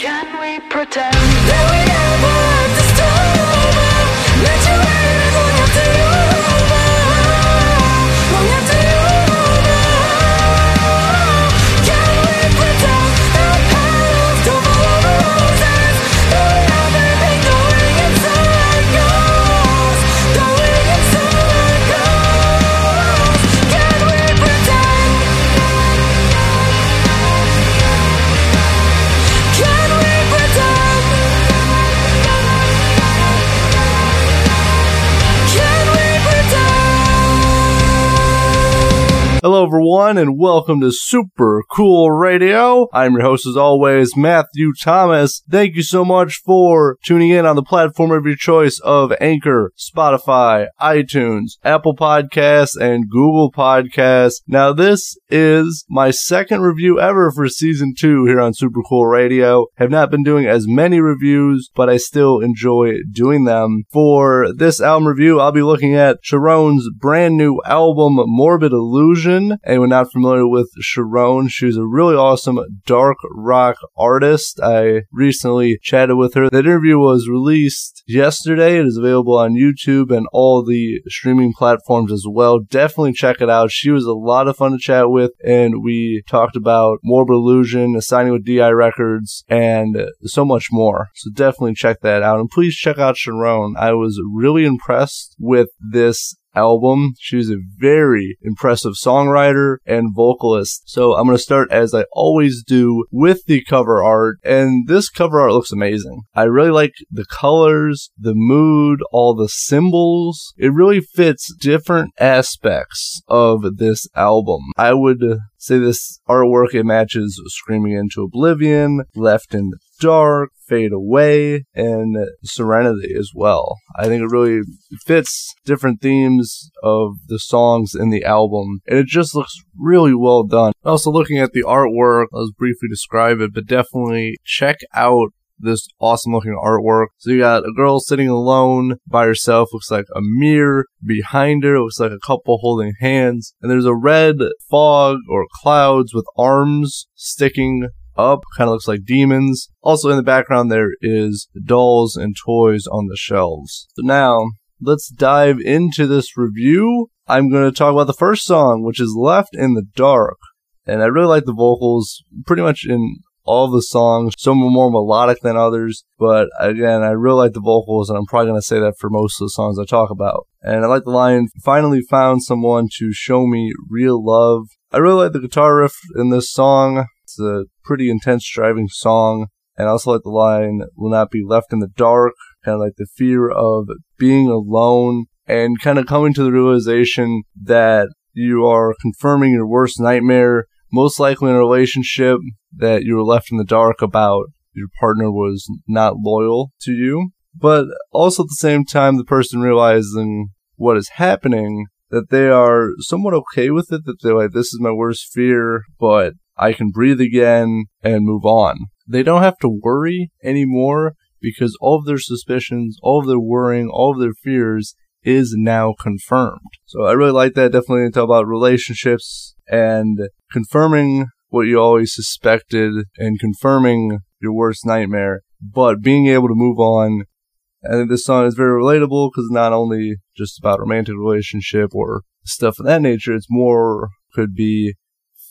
Can we pretend? That we Hello, everyone, and welcome to Super Cool Radio. I'm your host, as always, Matthew Thomas. Thank you so much for tuning in on the platform of your choice of Anchor, Spotify, iTunes, Apple Podcasts, and Google Podcasts. Now, this is my second review ever for season two here on Super Cool Radio. Have not been doing as many reviews, but I still enjoy doing them. For this album review, I'll be looking at Sharone's brand new album, Morbid Illusion. Anyone not familiar with Sharone, she's a really awesome dark rock artist. I recently chatted with her. That interview was released yesterday. It is available on YouTube and all the streaming platforms as well. Definitely check it out. She was a lot of fun to chat with, and we talked about Morbid Illusion, signing with DI Records, and so much more. So definitely check that out. And please check out Sharone. I was really impressed with this album. She's a very impressive songwriter and vocalist. So I'm going to start as I always do with the cover art. And this cover art looks amazing. I really like the colors, the mood, all the symbols. It really fits different aspects of this album. I would say this artwork it matches Screaming into Oblivion, Left in Dark, Fade Away, and Serenity as well. I think it really fits different themes of the songs in the album, and it just looks really well done. Also, looking at the artwork, I'll briefly describe it, but definitely check out this awesome looking artwork. So you got a girl sitting alone by herself, looks like a mirror. Behind her looks like a couple holding hands. And there's a red fog or clouds with arms sticking up, kind of looks like demons. Also in the background there is dolls and toys on the shelves. So now let's dive into this review. I'm going to talk about the first song, which is Left in the Dark. And I really like the vocals pretty much in all the songs. Some are more melodic than others, but again, I really like the vocals, and I'm probably going to say that for most of the songs I talk about. And I like the line, finally found someone to show me real love. I really like the guitar riff in this song. It's a pretty intense driving song. And I also like the line, will not be left in the dark, kind of like the fear of being alone and kind of coming to the realization that you are confirming your worst nightmare most likely in a relationship that you were left in the dark about your partner was not loyal to you. But also at the same time, the person realizing what is happening, that they are somewhat okay with it, that they're like, this is my worst fear, but I can breathe again and move on. They don't have to worry anymore because all of their suspicions, all of their worrying, all of their fears is now confirmed. So I really like that. Definitely talk about relationships and confirming what you always suspected and confirming your worst nightmare, but being able to move on. I think this song is very relatable because not only just about romantic relationship or stuff of that nature, it's more could be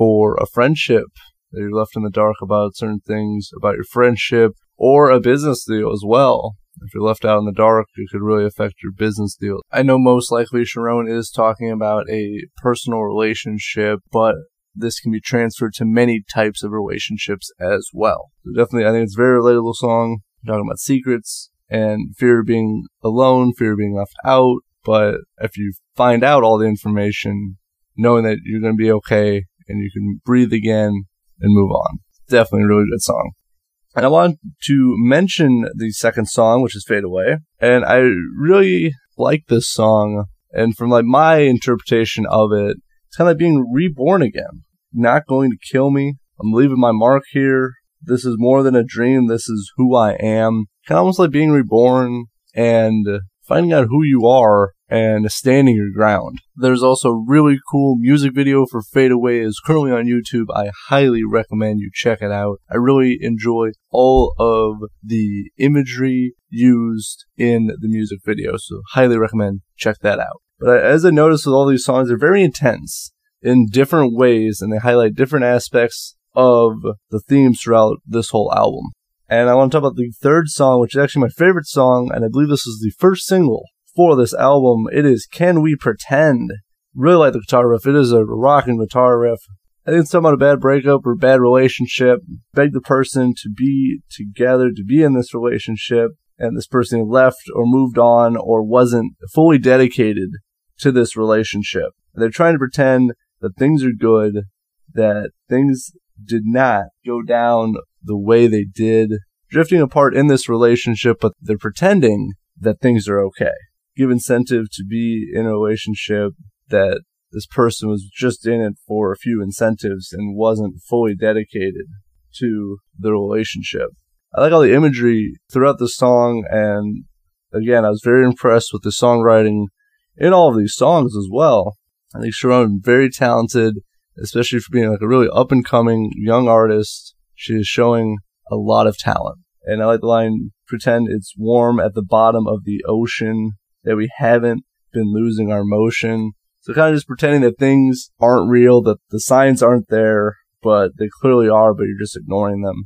for a friendship that you're left in the dark about certain things about your friendship or a business deal as well. If you're left out in the dark, it could really affect your business deal. I know most likely Sharone is talking about a personal relationship, but this can be transferred to many types of relationships as well. So definitely, I think it's a very relatable song. talking about secrets and fear of being alone, fear of being left out. But if you find out all the information, knowing that you're going to be okay and you can breathe again and move on. Definitely a really good song. And I want to mention the second song, which is Fade Away. And I really like this song. And from like my interpretation of it, it's kind of like being reborn again. Not going to kill me. I'm leaving my mark here. This is more than a dream. This is who I am. Kind of almost like being reborn and finding out who you are and standing your ground. There's also a really cool music video for Fade Away is currently on YouTube. I highly recommend you check it out. I really enjoy all of the imagery used in the music video, so highly recommend check that out. But as I noticed with all these songs, they're very intense in different ways and they highlight different aspects of the themes throughout this whole album. And I want to talk about the third song, which is actually my favorite song, and I believe this is the first single for this album. It is Can We Pretend? Really like the guitar riff. It is a rocking guitar riff. I think it's talking about a bad breakup or bad relationship. Beg the person to be together, to be in this relationship, and this person left or moved on or wasn't fully dedicated to this relationship. They're trying to pretend that things are good, that things did not go down the way they did, drifting apart in this relationship, but they're pretending that things are okay. Give incentive to be in a relationship that this person was just in it for a few incentives and wasn't fully dedicated to the relationship. I like all the imagery throughout the song, and again, I was very impressed with the songwriting in all of these songs as well. I think Sharone very talented, especially for being like a really up and coming young artist. She is showing a lot of talent. And I like the line, pretend it's warm at the bottom of the ocean, that we haven't been losing our motion. So kind of just pretending that things aren't real, that the signs aren't there, but they clearly are, but you're just ignoring them.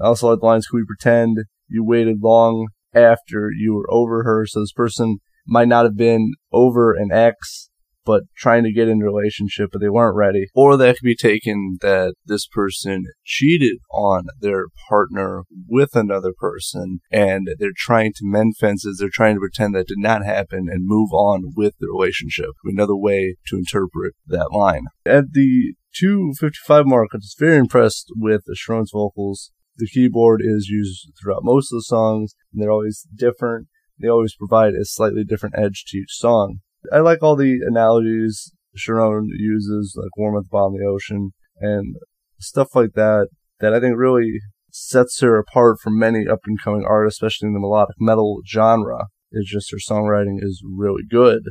I also like the lines, can we pretend you waited long after you were over her? So this person might not have been over an ex, but trying to get in a relationship, but they weren't ready. Or that could be taken that this person cheated on their partner with another person and they're trying to mend fences. They're trying to pretend that did not happen and move on with the relationship. Another way to interpret that line. At the 255 mark, I was very impressed with the Sharone's vocals. The keyboard is used throughout most of the songs, and they're always different. They always provide a slightly different edge to each song. I like all the analogies Sharone uses, like warm at the the ocean and stuff like that, that I think really sets her apart from many up and coming artists, especially in the melodic metal genre. It's just her songwriting is really good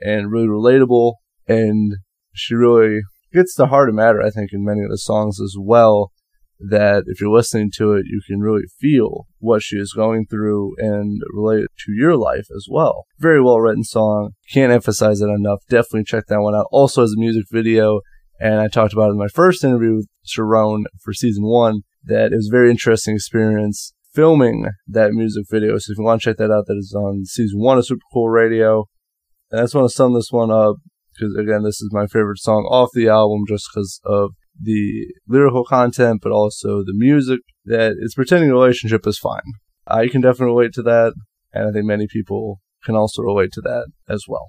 and really relatable, and she really gets the heart of matter, I think, in many of the songs as well that if you're listening to it, you can really feel what she is going through and relate it to your life as well. Very well written song. Can't emphasize it enough. Definitely check that one out. Also as a music video, and I talked about in my first interview with Sharone for season one, that it was a very interesting experience filming that music video. So if you want to check that out, that is on season one of Super Cool Radio. And I just want to sum this one up because again, this is my favorite song off the album just because of the lyrical content, but also the music, that it's pretending relationship is fine. I can definitely relate to that, and I think many people can also relate to that as well.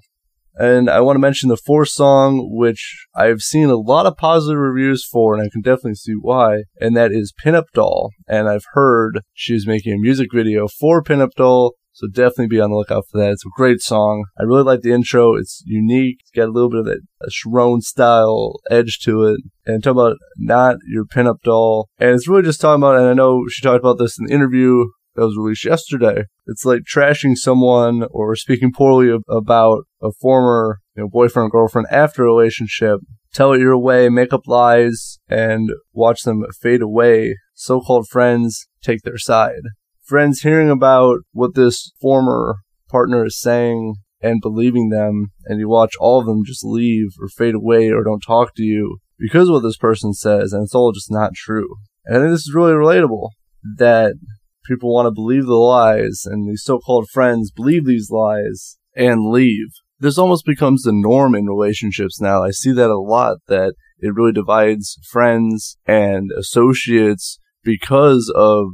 And I want to mention the fourth song, which I've seen a lot of positive reviews for, and I can definitely see why, and that is Pinup Doll. And I've heard she's making a music video for Pinup Doll, so definitely be on the lookout for that. It's a great song. I really like the intro. It's unique. It's got a little bit of that Sharone style edge to it. And talking about not your pinup doll. And it's really just talking about, and I know she talked about this in the interview that was released yesterday. It's like trashing someone or speaking poorly about a former you know, boyfriend or girlfriend after a relationship. Tell it your way, make up lies, and watch them fade away. So-called friends take their side friends hearing about what this former partner is saying and believing them, and you watch all of them just leave or fade away or don't talk to you because of what this person says, and it's all just not true. And I think this is really relatable that people want to believe the lies, and these so called friends believe these lies and leave. This almost becomes the norm in relationships now. I see that a lot, that it really divides friends and associates because of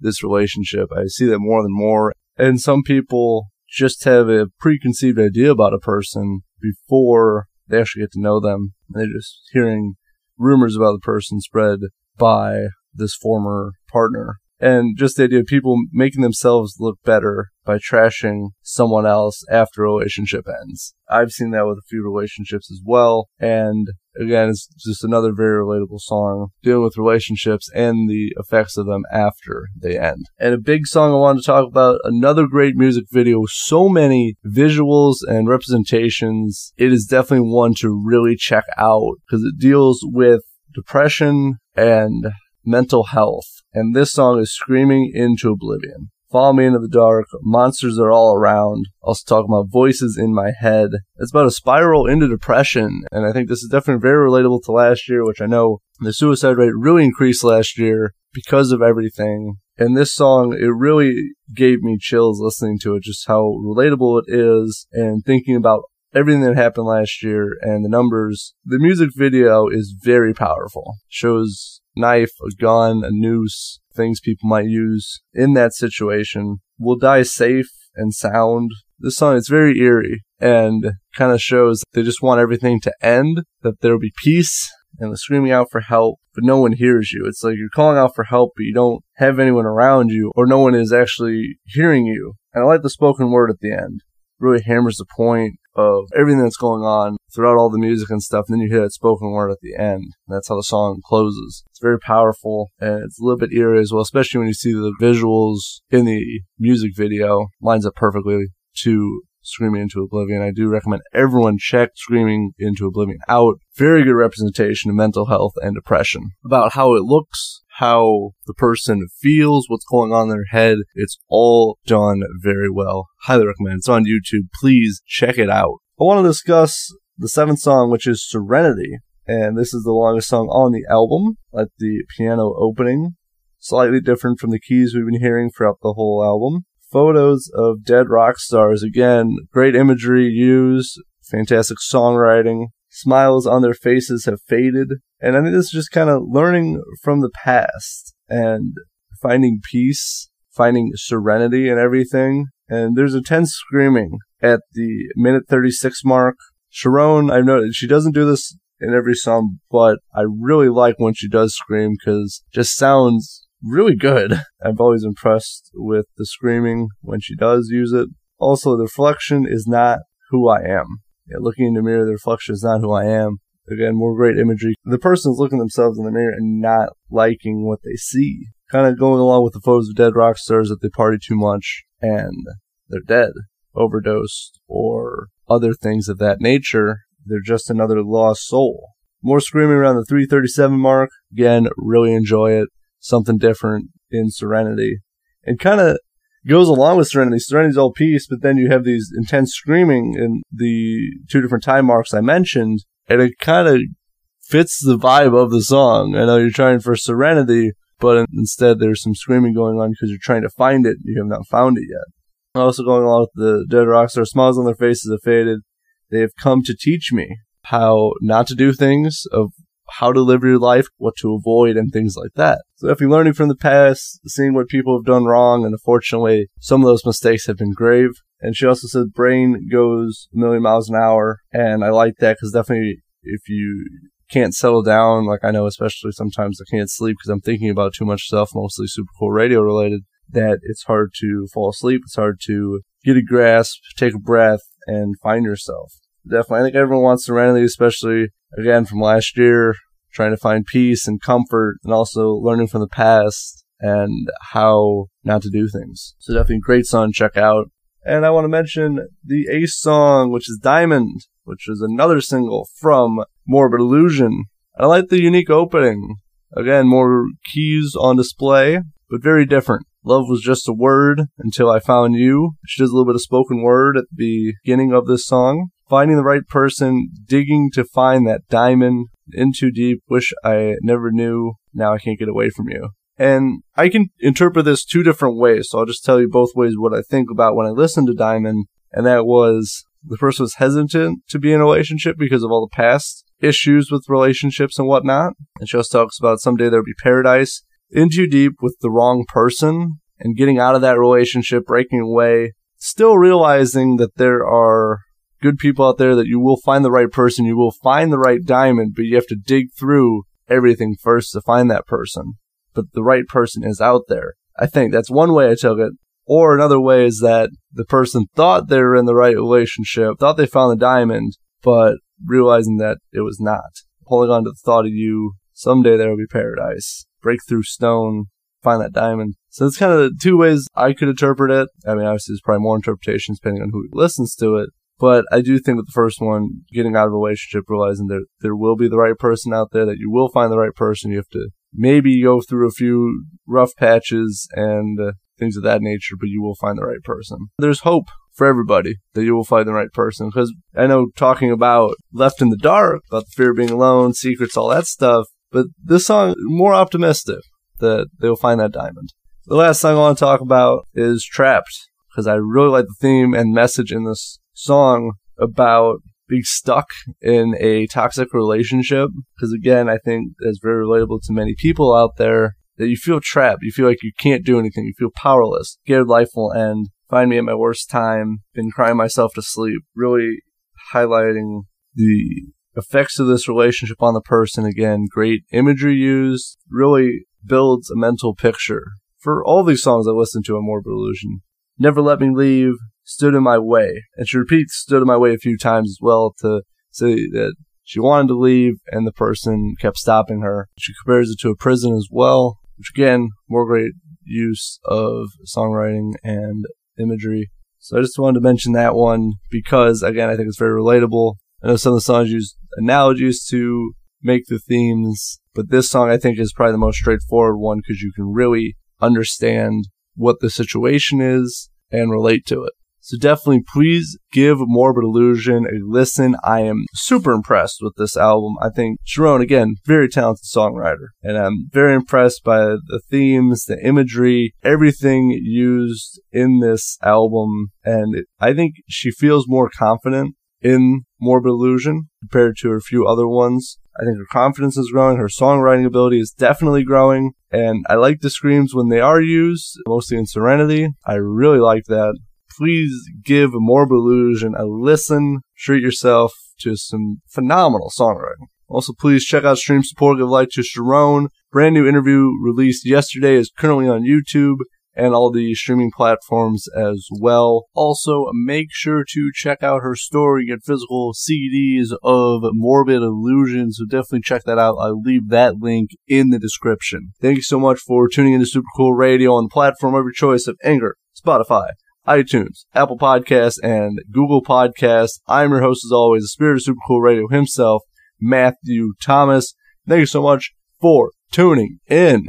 this relationship. I see that more and more. And some people just have a preconceived idea about a person before they actually get to know them. They're just hearing rumors about the person spread by this former partner. And just the idea of people making themselves look better by trashing someone else after a relationship ends. I've seen that with a few relationships as well. And again, it's just another very relatable song dealing with relationships and the effects of them after they end. And a big song I wanted to talk about, another great music video, so many visuals and representations. It is definitely one to really check out because it deals with depression and mental health. And this song is Screaming into Oblivion. Follow me into the dark. Monsters are all around. Also talking about voices in my head. It's about a spiral into depression. And I think this is definitely very relatable to last year, which I know the suicide rate really increased last year because of everything. And this song, it really gave me chills listening to it, just how relatable it is and thinking about everything that happened last year and the numbers. The music video is very powerful. Shows knife, a gun, a noose, things people might use in that situation. Will die safe and sound. This song is very eerie and kind of shows they just want everything to end, that there will be peace and the screaming out for help, but no one hears you. It's like you're calling out for help, but you don't have anyone around you or no one is actually hearing you. And I like the spoken word at the end. Really hammers the point of everything that's going on throughout all the music and stuff. And then you hear that spoken word at the end. That's how the song closes. It's very powerful and it's a little bit eerie as well, especially when you see the visuals in the music video. Lines up perfectly to Screaming into Oblivion. I do recommend everyone check Screaming into Oblivion out. Very good representation of mental health and depression. About how it looks, how the person feels, what's going on in their head. It's all done very well. Highly recommend. It's on YouTube. Please check it out. I want to discuss the seventh song, which is Serenity. And this is the longest song on the album, like the piano opening. Slightly different from the keys we've been hearing throughout the whole album. Photos of dead rock stars. Again, great imagery used, fantastic songwriting. Smiles on their faces have faded. And I think this is just kind of learning from the past and finding peace, finding serenity and everything. And there's intense screaming at the minute 36 mark. Sharone, I've noticed she doesn't do this in every song, but I really like when she does scream because just sounds really good. I'm always impressed with the screaming when she does use it. Also, the reflection is not who I am. Yeah, looking in the mirror, the reflection is not who I am. Again, more great imagery. The person's looking themselves in the mirror and not liking what they see. Kind of going along with the photos of dead rock stars that they party too much and they're dead, overdosed, or other things of that nature. They're just another lost soul. More screaming around the 337 mark. Again, really enjoy it. Something different in Serenity. And kind of goes along with Serenity. Serenity's all peace, but then you have these intense screaming in the two different time marks I mentioned, and it kind of fits the vibe of the song. I know you're trying for Serenity, but instead there's some screaming going on because you're trying to find it. You have not found it yet. Also going along with the Dead Rockstar, smiles on their faces have faded. They have come to teach me how not to do things, of how to live your life, what to avoid, and things like that. So if you're learning from the past, seeing what people have done wrong, and unfortunately, some of those mistakes have been grave. And she also said brain goes a million miles an hour, and I like that because definitely if you can't settle down, like I know, especially sometimes I can't sleep because I'm thinking about too much stuff, mostly super cool radio related, that it's hard to fall asleep. It's hard to get a grasp, take a breath, and find yourself. Definitely. I think everyone wants serenity, especially again from last year, trying to find peace and comfort and also learning from the past and how not to do things. So definitely great song check out. And I want to mention the Ace song, which is Diamond, which is another single from Morbid Illusion. I like the unique opening. Again, more keys on display, but very different. Love was just a word until I found you. She does a little bit of spoken word at the beginning of this song. Finding the right person, digging to find that diamond in too deep. Wish I never knew. Now I can't get away from you. And I can interpret this two different ways. So I'll just tell you both ways what I think about when I listen to Diamond. And that was the person was hesitant to be in a relationship because of all the past issues with relationships and whatnot. And she also talks about someday there'll be paradise in too deep with the wrong person and getting out of that relationship, breaking away, still realizing that there are good people out there that you will find the right person, you will find the right diamond, but you have to dig through everything first to find that person. But the right person is out there. I think that's one way I took it. Or another way is that the person thought they were in the right relationship, thought they found the diamond, but realizing that it was not. holding on to the thought of you. Someday there will be paradise. Break through stone, find that diamond. So it's kind of the two ways I could interpret it. I mean, obviously, there's probably more interpretations depending on who listens to it. But I do think that the first one, getting out of a relationship, realizing that there will be the right person out there, that you will find the right person. You have to maybe go through a few rough patches and uh, things of that nature, but you will find the right person. There's hope for everybody that you will find the right person because I know talking about left in the dark, about the fear of being alone, secrets, all that stuff, but this song more optimistic that they'll find that diamond. The last song I want to talk about is Trapped because I really like the theme and message in this song about being stuck in a toxic relationship. Because again, I think it's very relatable to many people out there that you feel trapped. You feel like you can't do anything. You feel powerless. Scared life will end. Find me at my worst time. Been crying myself to sleep. Really highlighting the effects of this relationship on the person. Again, great imagery used. Really builds a mental picture. For all these songs I listen to on Morbid Illusion, Never Let Me Leave, Stood in My Way. And she repeats Stood in My Way a few times as well to say that she wanted to leave and the person kept stopping her. She compares it to a prison as well, which again, more great use of songwriting and imagery. So I just wanted to mention that one because again, I think it's very relatable. I know some of the songs use analogies to make the themes, but this song I think is probably the most straightforward one because you can really understand what the situation is and relate to it. So definitely please give Morbid Illusion a listen. I am super impressed with this album. I think Sharone, again, very talented songwriter. And I'm very impressed by the themes, the imagery, everything used in this album. And I think she feels more confident in Morbid Illusion compared to her few other ones. I think her confidence is growing. Her songwriting ability is definitely growing. And I like the screams when they are used, mostly in Serenity. I really like that. Please give Morbid Illusion a listen. Treat yourself to some phenomenal songwriting. Also, please check out Stream Support, give light to Sharone. Brand new interview released yesterday is currently on YouTube and all the streaming platforms as well. Also, make sure to check out her story. Get physical CDs of Morbid Illusion, so definitely check that out. I'll leave that link in the description. Thank you so much for tuning into Super Cool Radio on the platform of your choice of Anchor, Spotify, iTunes, Apple Podcasts, and Google Podcasts. I'm your host, as always, the spirit of Super Cool Radio himself, Matthew Thomas. Thank you so much for tuning in.